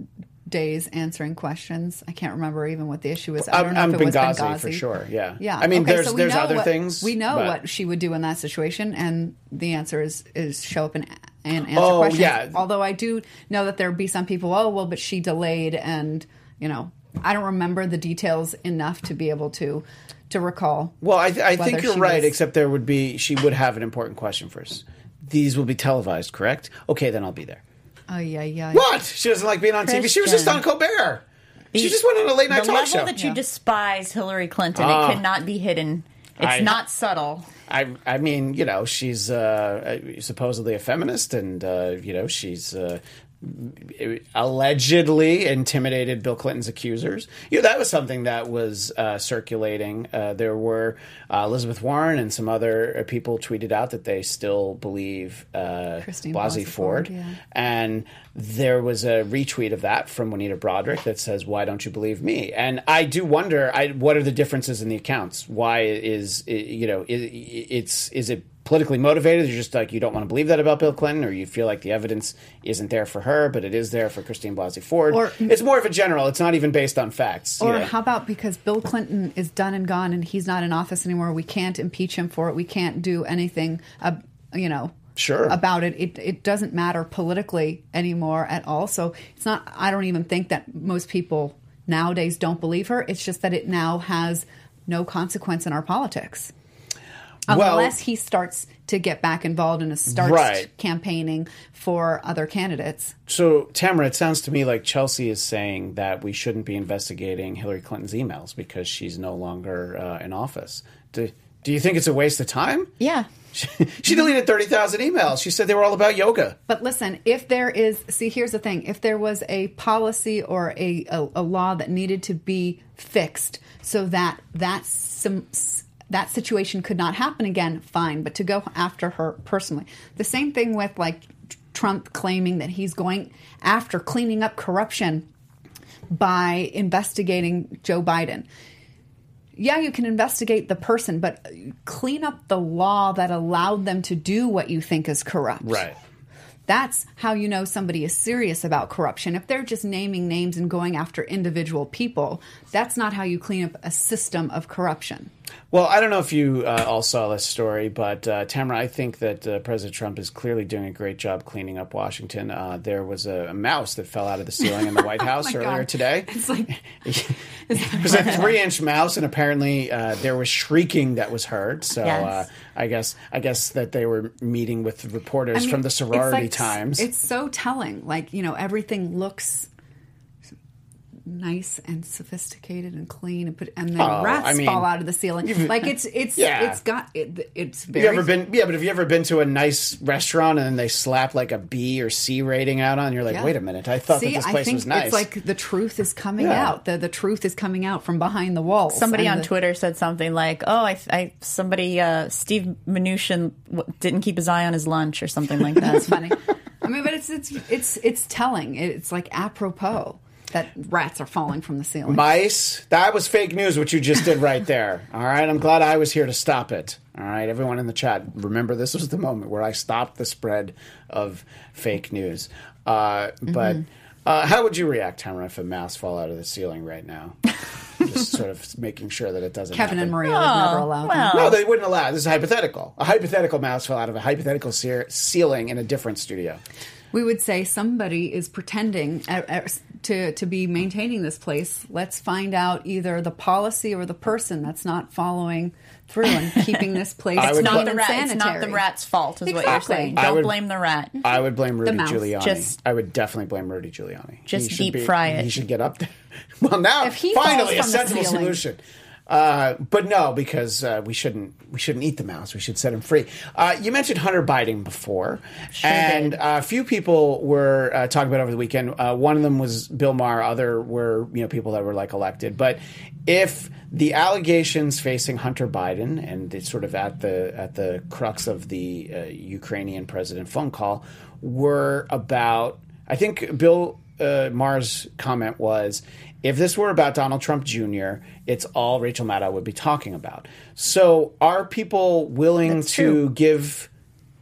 days, answering questions? I can't remember even what the issue was. I I'm, don't know I'm if it was Benghazi, Benghazi for sure. Yeah, Yeah. I mean, okay, there's so we there's know other what- things. We know but- what she would do in that situation, and the answer is is show up and, and answer Oh, questions. yeah. Although I do know that there would be some people. Oh well, but she delayed, and you know, I don't remember the details enough to be able to to recall. Well, I, I think you're right, was- except there would be she would have an important question first. These will be televised, correct? Okay, then I'll be there. Oh yeah, yeah. What? She doesn't like being on TV. She was just on Colbert. She just went on a late night the talk level show. that you Yeah. despise Hillary Clinton, Ah. it cannot be hidden. It's I- not subtle. I, I mean, you know, she's uh, supposedly a feminist, and uh, you know, she's uh, allegedly intimidated Bill Clinton's accusers. You know, that was something that was uh, circulating. Uh, there were uh, Elizabeth Warren and some other uh, people tweeted out that they still believe uh, Christine Blasey Blasey Ford, Ford, yeah. and there was a retweet of that from Juanita Broaddrick that says, "Why don't you believe me?" And I do wonder, I, what are the differences in the accounts? Why is you know, i it's is it politically motivated? You're just like you don't want to believe that about Bill Clinton, or you feel like the evidence isn't there for her, but it is there for Christine Blasey Ford. Or- it's more of a general. It's not even based on facts. you Or know. how about because Bill Clinton is done and gone and he's not in office anymore? We can't impeach him for it. We can't do anything, uh, you know, Sure. about it. it. It doesn't matter politically anymore at all. So it's not. I don't even think that most people nowadays don't believe her. It's just that it now has no consequence in our politics. Well- Unless he starts to get back involved and starts Right. campaigning for other candidates. So, Tamara, it sounds to me like Chelsea is saying that we shouldn't be investigating Hillary Clinton's emails because she's no longer uh, in office. Do, Do you think it's a waste of time? Yeah. She deleted 30,000 emails. She said they were all about yoga. But listen, if there is, see, here's the thing: if there was a policy or a a, a law that needed to be fixed so that that some that situation could not happen again, fine. But to go after her personally, the same thing with like Trump claiming that he's going after cleaning up corruption by investigating Joe Biden yeah, you can investigate the person, but clean up the law that allowed them to do what you think is corrupt. Right. That's how you know somebody is serious about corruption. If they're just naming names and going after individual people, that's not how you clean up a system of corruption. Well, I don't know if you uh, all saw this story, but uh, Tamara, I think that uh, President Trump is clearly doing a great job cleaning up Washington. Uh, there was a, a, mouse that fell out of the ceiling in the White House oh earlier God. today. It's like it was a three-inch mouse, and apparently uh, there was shrieking that was heard. So Yes. uh, I guess I guess that they were meeting with reporters I mean, from the it's sorority like- times. It's so telling. Like, you know, everything looks nice and sophisticated and clean and put and then Oh, rats I mean, fall out of the ceiling. Like it's it's Yeah. it's got it, it's Have very you ever been? Yeah, but have you ever been to a nice restaurant and then they slap like a B or C rating out on? You're like, Yeah. wait a minute, I thought See, that this I place think was nice. It's like the truth is coming Yeah. out. The the truth is coming out from behind the walls. Somebody on the- Twitter said something like, "Oh, I, I somebody uh, Steve Mnuchin w- didn't keep his eye on his lunch or something like that." That's funny. I mean, but it's it's it's it's telling. It's like apropos that rats are falling from the ceiling. Mice. That was fake news, what you just did right there. All right. I'm glad I was here to stop it. All right. Everyone in the chat, remember this was the moment where I stopped the spread of fake news. Uh, but uh, how would you react, Tamara, if a mouse fall out of the ceiling right now? just sort of making sure that it doesn't Kevin happen. and Maria would never allow well. that. No, they wouldn't allow. This is hypothetical. A hypothetical mouse fell out of a hypothetical ce- ceiling in a different studio. We would say somebody is pretending uh, uh, to to be maintaining this place. Let's find out either the policy or the person that's not following through and keeping this place It's clean not the and rat. It's not the rat's fault, is what Exactly. you're saying. Don't would- blame the rat. I would blame Rudy. Giuliani. Just- I would definitely blame Rudy Giuliani. Just deep be- fry it. He should get up there. Well, now If he finally a falls from the sensible ceiling. solution. Uh, but no, because uh, we shouldn't we shouldn't eat the mouse. We should set him free. Uh, you mentioned Hunter Biden before, and did. uh, a few people were uh, talking about it over the weekend. Uh, one of them was Bill Maher. Other were you know people that were like elected. But if the allegations facing Hunter Biden and it's sort of at the at the crux of the uh, Ukrainian president phone call were about, I think Bill uh, Maher's comment was. If this were about Donald Trump Jr., it's all Rachel Maddow would be talking about. So, are people willing That's to true. give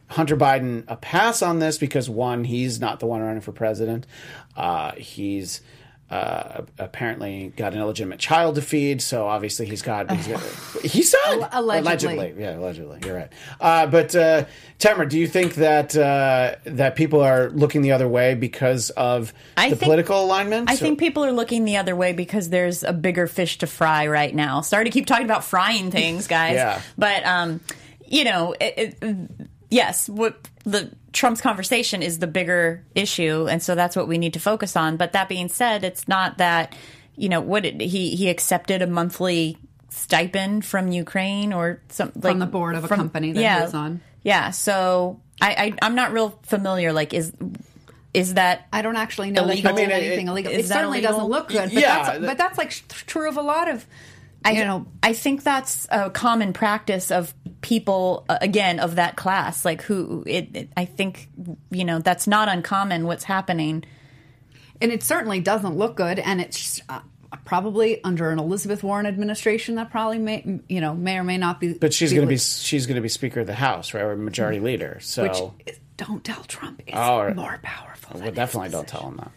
Hunter Biden a pass on this because one, he's not the one running for president. Uh, he's uh, apparently got an illegitimate child to feed, so obviously he's got. He's got he said Allegedly. yeah, allegedly. You're right. Uh, but uh, Tamara, do you think that uh, that people are looking the other way because of I the think- political alignment? I think people are looking the other way because there's a bigger fish to fry right now. Sorry to keep talking about frying things, guys. Yeah. But um, you know, it, it, yes, what the Trump's conversation is the bigger issue, and so that's what we need to focus on. But that being said, it's not that you know what it, he he accepted a monthly stipend from Ukraine or some like the board of a company that he yeah, was on. Yeah, so I, I I'm not real familiar. Like, is is that I don't actually know Illegal? that he I did mean, it- anything illegal. It certainly illegal? doesn't look good. But Yeah, that's, that- but that's like sh- true of a lot of, I, you know, I think that's a common practice of people uh, again of that class. Like who it, it- I think you know that's not uncommon. What's happening? and it certainly doesn't look good. And it's uh, probably under an Elizabeth Warren administration that probably may, you know, may or may not be. But she's going to be she's going to be Speaker of the House, right, or Majority Leader. So which is, don't tell Trump is Oh, right. more powerful. well, definitely don't tell him that.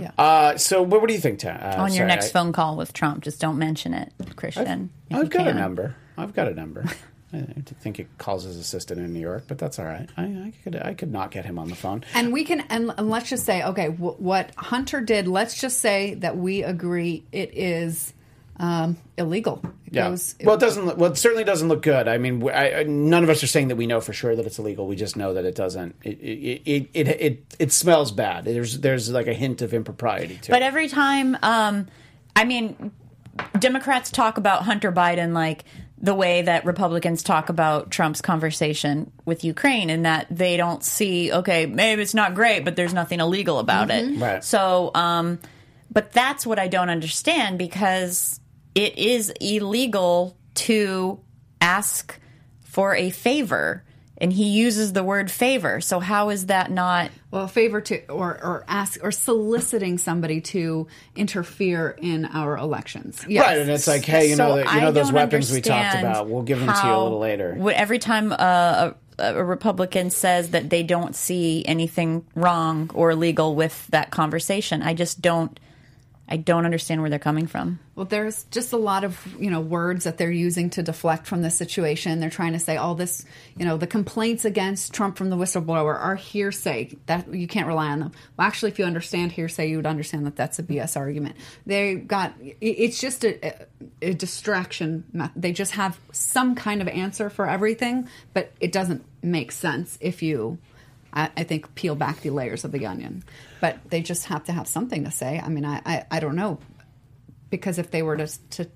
Yeah. Uh, so, what, what do you think, Tam? Uh, On your sorry, next I- phone call with Trump, just don't mention it, Christian. if I've you got a number. I've got a number. I think it calls his assistant in New York, but that's all right. I, I could I could not get him on the phone. And we can, and, and let's just say, okay, w- what Hunter did, let's just say that we agree it is um, illegal. It Yeah. goes- well, it doesn't. Look, well, it certainly doesn't look good. I mean, I, I- none of us are saying that we know for sure that it's illegal. We just know that it doesn't. It it it it, it, it smells bad. There's there's like a hint of impropriety to But it. But every time, um, I mean, Democrats talk about Hunter Biden like the way that Republicans talk about Trump's conversation with Ukraine, and that they don't see, okay, maybe it's not great, but there's nothing illegal about it. Right. So, um, but that's what I don't understand because it is illegal to ask for a favor. And he uses the word favor. So how is that not well, a favor to or or ask or soliciting somebody to interfere in our elections. Yes. Right, and it's like, hey, you know, the, you know I those weapons we talked about. We'll give them to you a little later. Every time uh, a, a Republican says that they don't see anything wrong or illegal with that conversation, I just don't. I don't understand where they're coming from. Well, there's just a lot of you know words that they're using to deflect from the situation. They're trying to say all this, you know, the complaints against Trump from the whistleblower are hearsay. That you can't rely on them. Well, actually, if you understand hearsay, you would understand that that's a BS argument. They got it's just a, a distraction. They just have some kind of answer for everything, but it doesn't make sense if you. I, I think peel back the layers of the onion, but they just have to have something to say. I mean, I, I, I don't know because if they were to to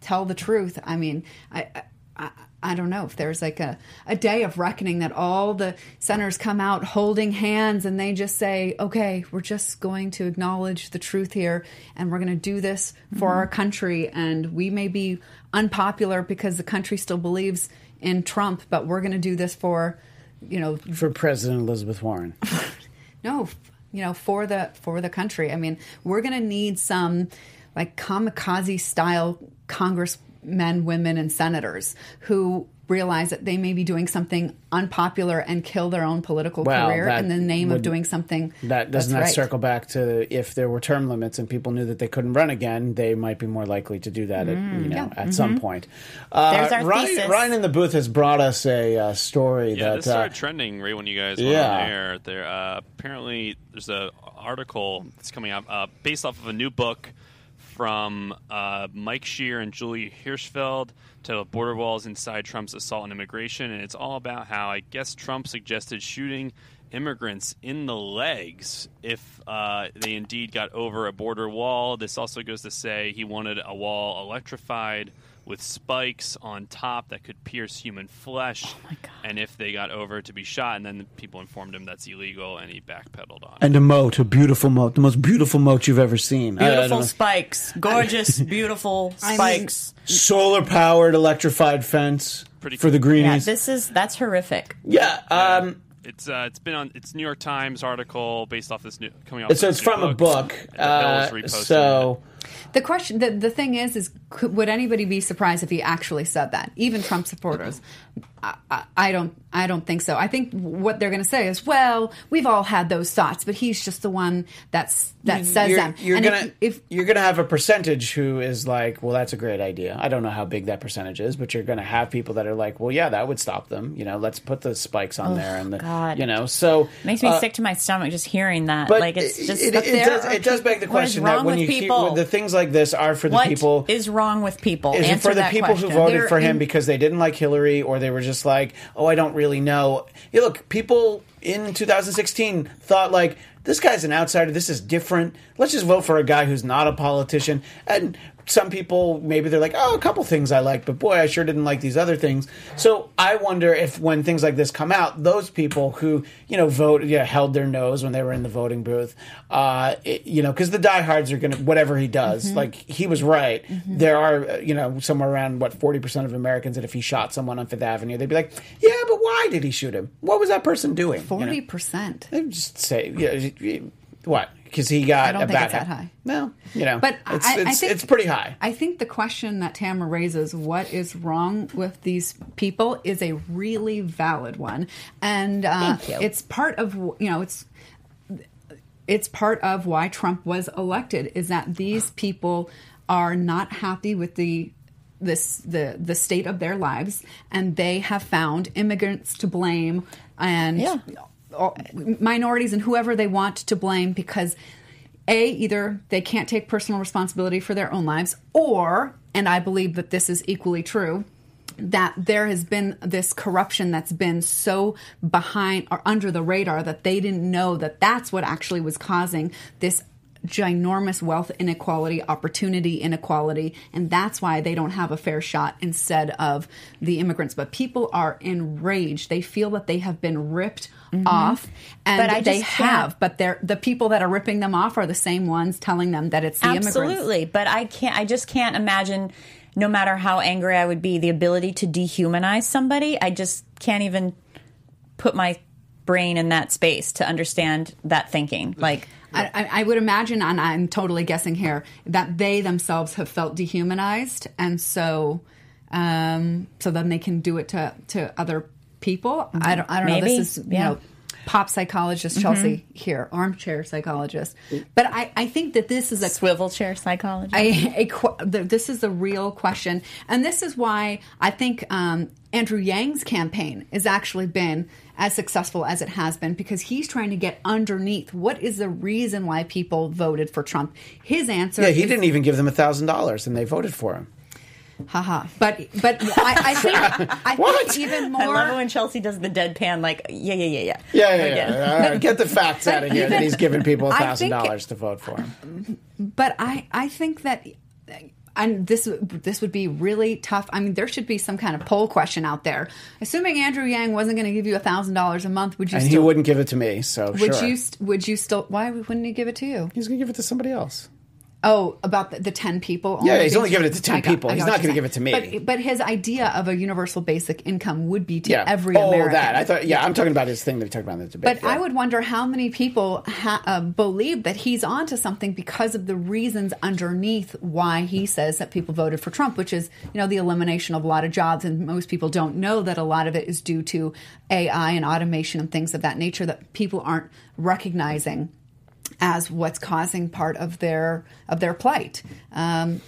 tell the truth, I mean, I. I I don't know if there's like a, a day of reckoning that all the senators come out holding hands and they just say, okay, we're just going to acknowledge the truth here and we're going to do this for our mm-hmm. country. And we may be unpopular because the country still believes in Trump, but we're going to do this for, you know, for President Elizabeth Warren. no you know for the for the country i mean we're going to need some like kamikaze style congressmen women and senators who realize that they may be doing something unpopular and kill their own political Well, career in the name of doing something That doesn't that right. circle back to if there were term limits and people knew that they couldn't run again, they might be more likely to do that at you know at some point. Uh, Mm, There's our Ryan, thesis. Ryan in the booth has brought us a uh, story Yeah, that this started uh, trending right when you guys went yeah. on air. There, uh, apparently, there's a article that's coming out uh, based off of a new book from uh, Mike Shear and Julie Hirschfeld titled "Border Walls Inside Trump's Assault on Immigration," and it's all about how I guess Trump suggested shooting immigrants in the legs if uh, they indeed got over a border wall. This also goes to say he wanted a wall electrified with spikes on top that could pierce human flesh. Oh my God. And if they got over to be shot, and then the people informed him that's illegal, and he backpedaled on. it. and a moat, a beautiful moat, the most beautiful moat you've ever seen. I- I don't Beautiful spikes, gorgeous, beautiful I mean- spikes. solar powered electrified fence Pretty for the cool. yeah, greenies. this is that's horrific. Yeah, um, It's uh, it's been on it's New York Times article based off this new coming off. so this it's new from a book. Uh, Hill's reposting so The question, the, the thing is, is could, would anybody be surprised if he actually said that? Even Trump supporters, I, I, I don't, I don't think so. I think what they're going to say is, well, we've all had those thoughts, but he's just the one that's that says you're, them. you're And gonna if, if you're gonna have a percentage who is like, well, that's a great idea. I don't know how big that percentage is, but you're gonna have people that are like, well, yeah, that would stop them. You know, let's put the spikes on there and the, God. you know, so it Makes me uh, sick to my stomach just hearing that. But like it's just it, But it, does, it does beg the question that when you people? hear the things like this are for the what people is wrong with people? Is it Answer for the that people question. who voted They're for him in- because they didn't like Hillary or they were just like, oh, I don't really know? Yeah, look, people in 2016 thought like, this guy's an outsider. This is different. Let's just vote for a guy who's not a politician. And some people maybe they're like, oh, a couple things I like, but boy, I sure didn't like these other things. So I wonder if when things like this come out, those people who you know vote, yeah, held their nose when they were in the voting booth, uh, it- you know, because the diehards are gonna whatever he does, like he was right. There are uh, you know somewhere around what forty percent of Americans that if he shot someone on Fifth Avenue, they'd be like, yeah, but why did he shoot him? What was that person doing? You know? forty percent. They just say, yeah, what? Because he got I don't a think bad it's that high. No, you know, But it's, I, I it's, think it's pretty high. I think the question that Tamara raises, what is wrong with these people, is a really valid one, and uh, Thank you. it's part of you know it's it's part of why Trump was elected is that these people are not happy with the this the the state of their lives and they have found immigrants to blame and Yeah. Minorities and whoever they want to blame because a either they can't take personal responsibility for their own lives or and i believe that this is equally true that there has been this corruption that's been so behind or under the radar that they didn't know that that's what actually was causing this ginormous wealth inequality, opportunity inequality, and that's why they don't have a fair shot instead of the immigrants. But people are enraged. They feel that they have been ripped off, and Mm-hmm. But they have. But they're the people that are ripping them off are the same ones telling them that it's the immigrants. Absolutely, but I can't. I just can't imagine. No matter how angry I would be, the ability to dehumanize somebody, I just can't even put my brain in that space to understand that thinking. Like, I, I I would imagine, and I'm totally guessing here, that they themselves have felt dehumanized, and so, um, so then they can do it to to other people. I don't, I don't know. This is you yeah. know, pop psychologist Chelsea here, armchair psychologist. But I, I think that this is a swivel chair psychologist. a, a qu- this is the real question, and this is why I think um, Andrew Yang's campaign has actually been as successful as it has been because he's trying to get underneath what is the reason why people voted for Trump. His answer, Yeah, he is- didn't even give them a thousand dollars, and they voted for him. haha. But but I, I think I What? think even I love it when Chelsea does the deadpan, like, yeah, yeah, yeah, yeah. Yeah, yeah, Again. yeah. All right, get the facts out of here that he's giving people a I thousand dollars to vote for him. but I, I think that and this this would be really tough. I mean, there should be some kind of poll question out there. Assuming Andrew Yang wasn't going to give you thousand dollars a month, would you And he still wouldn't give it to me, so would sure. you would you still why wouldn't he give it to you? He's going to give it to somebody else. Oh, about the, the ten people. Yeah, he's only giving it to 10 I got- people. He's not gonna give it to me. But, but his idea of a universal basic income would be to Yeah. every oh, American. that. I thought. Yeah, I'm talking about his thing that he talked about in the debate. But I would wonder how many people ha- uh, believe that he's onto something because of the reasons underneath why he says that people voted for Trump, which is you know the elimination of a lot of jobs, and most people don't know that a lot of it is due to AI and automation and things of that nature that people aren't recognizing as what's causing part of their of their plight. Um,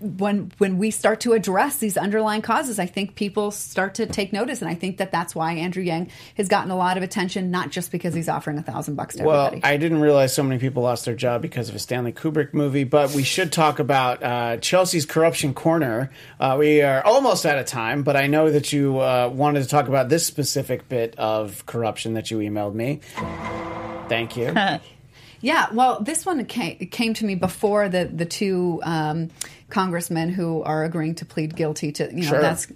when when we start to address these underlying causes, I think people start to take notice, and I think that that's why Andrew Yang has gotten a lot of attention, not just because he's offering a thousand bucks to Well, everybody. I didn't realize so many people lost their job because of a Stanley Kubrick movie, but we should talk about uh, Chelsea's Corruption Corner. Uh, we are almost out of time, but I know that you uh, wanted to talk about this specific bit of corruption that you emailed me. Thank you. Yeah, well, this one came, came to me before the the two um, congressmen who are agreeing to plead guilty to you know Sure. that's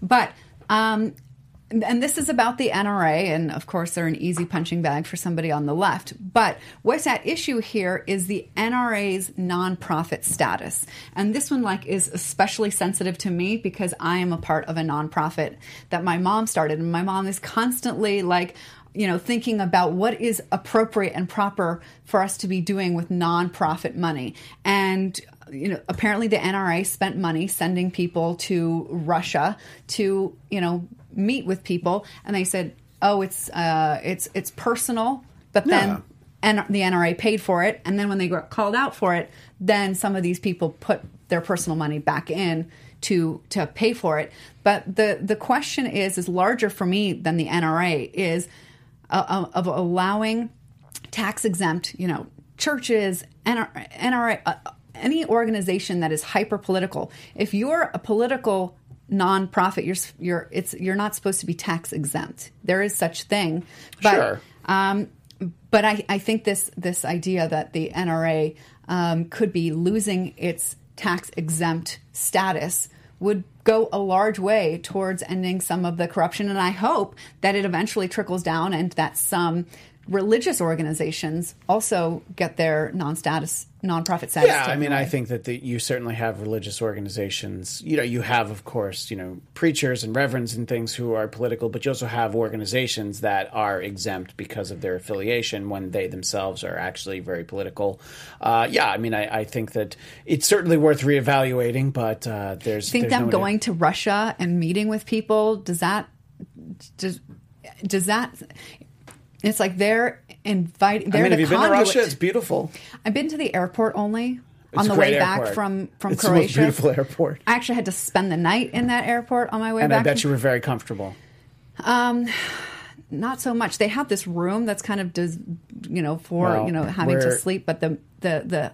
but. Um, and this is about the NRA, and of course, they're an easy punching bag for somebody on the left. But what's at issue here is the NRA's nonprofit status, and this one, like, is especially sensitive to me because I am a part of a nonprofit that my mom started, and my mom is constantly like, you know, thinking about what is appropriate and proper for us to be doing with nonprofit money. And, you know, apparently the NRA spent money sending people to Russia to, you know, meet with people. And they said, oh, it's, uh, it's, it's personal. But then and the NRA paid for it. And then when they got called out for it, then some of these people put their personal money back in to to pay for it. But the the question is is larger for me than the NRA is uh, of allowing tax exempt, you know, churches, NRA, NRA uh, any organization that is hyper political. If you're a political nonprofit, you're you're it's you're not supposed to be tax exempt. There is such thing, but Sure. um, but I, I think this this idea that the NRA um, could be losing its tax exempt status would go a large way towards ending some of the corruption, and I hope that it eventually trickles down and that some religious organizations also get their non-status nonprofit status. Yeah, I mean. I think that the, you certainly have religious organizations. You know, you have, of course, you know, preachers and reverends and things who are political, but you also have organizations that are exempt because of their affiliation when they themselves are actually very political. Uh, yeah, I mean, I, I think that it's certainly worth reevaluating, but uh, there's. think there's them no going to Russia and meeting with people does that does does that it's like they're inviting I they're mean, the have you been to. Russia? It's beautiful. I've been to the airport only It's on the way back airport. from from it's the most Croatia. beautiful airport, I actually had to spend the night in that airport on my way back. and back. I bet you were very comfortable. Um, not so much. They have this room that's kind of does you know for Well, you know having to sleep, but the the the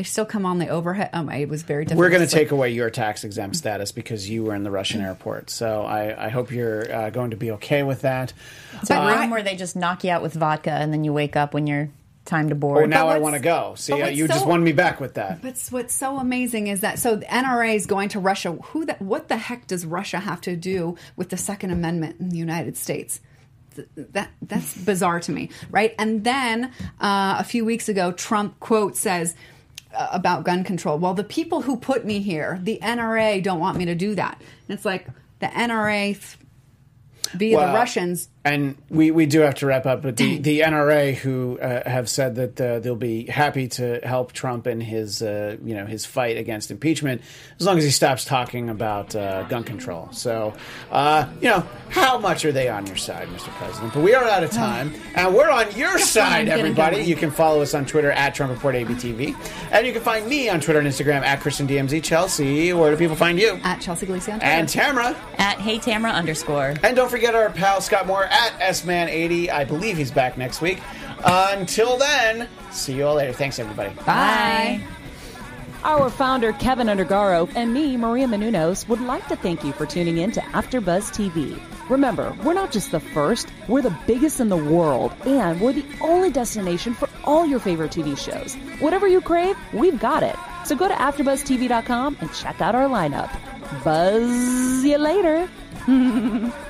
they still come on the overhead. Um, it was very difficult. We're going to take away your tax exempt status because you were in the Russian airport. So I, I hope you're uh, going to be okay with that. It's a But room where they just knock you out with vodka, and then you wake up when you're time to board. Oh, now I want to go. See, but uh, what's you just won me back with that. But what's so amazing is that so the NRA is going to Russia. Who the, what the heck does Russia have to do with the Second Amendment in the United States? Th- That that's bizarre to me, right? And then uh, a few weeks ago, Trump quote says uh, Uh, about gun control. Well, the people who put me here, the NRA, don't want me to do that. And it's like the NRA th- via the Russians And we, we do have to wrap up, but the, the NRA who uh, have said that uh, they'll be happy to help Trump in his uh, you know his fight against impeachment as long as he stops talking about uh, gun control. So uh, you know how much are they on your side, Mr. President? But we are out of time, and we're on your side, everybody. You can follow us on Twitter at Trump Report ABTV, and you can find me on Twitter and Instagram at Christian DMZ Chelsea. Where do people find you? at Chelsea Gleason. And Tamara. At Hey Tamara underscore. And don't forget our pal Scott Moore at SMan80. I believe he's back next week. until then, see you all later. Thanks, everybody. Bye. Our founder, Kevin Undergaro, and me, Maria Menounos, would like to thank you for tuning in to AfterBuzz TV. Remember, we're not just the first, we're the biggest in the world, and we're the only destination for all your favorite TV shows. Whatever you crave, we've got it. So go to AfterBuzzTV.com and check out our lineup. Buzz you later.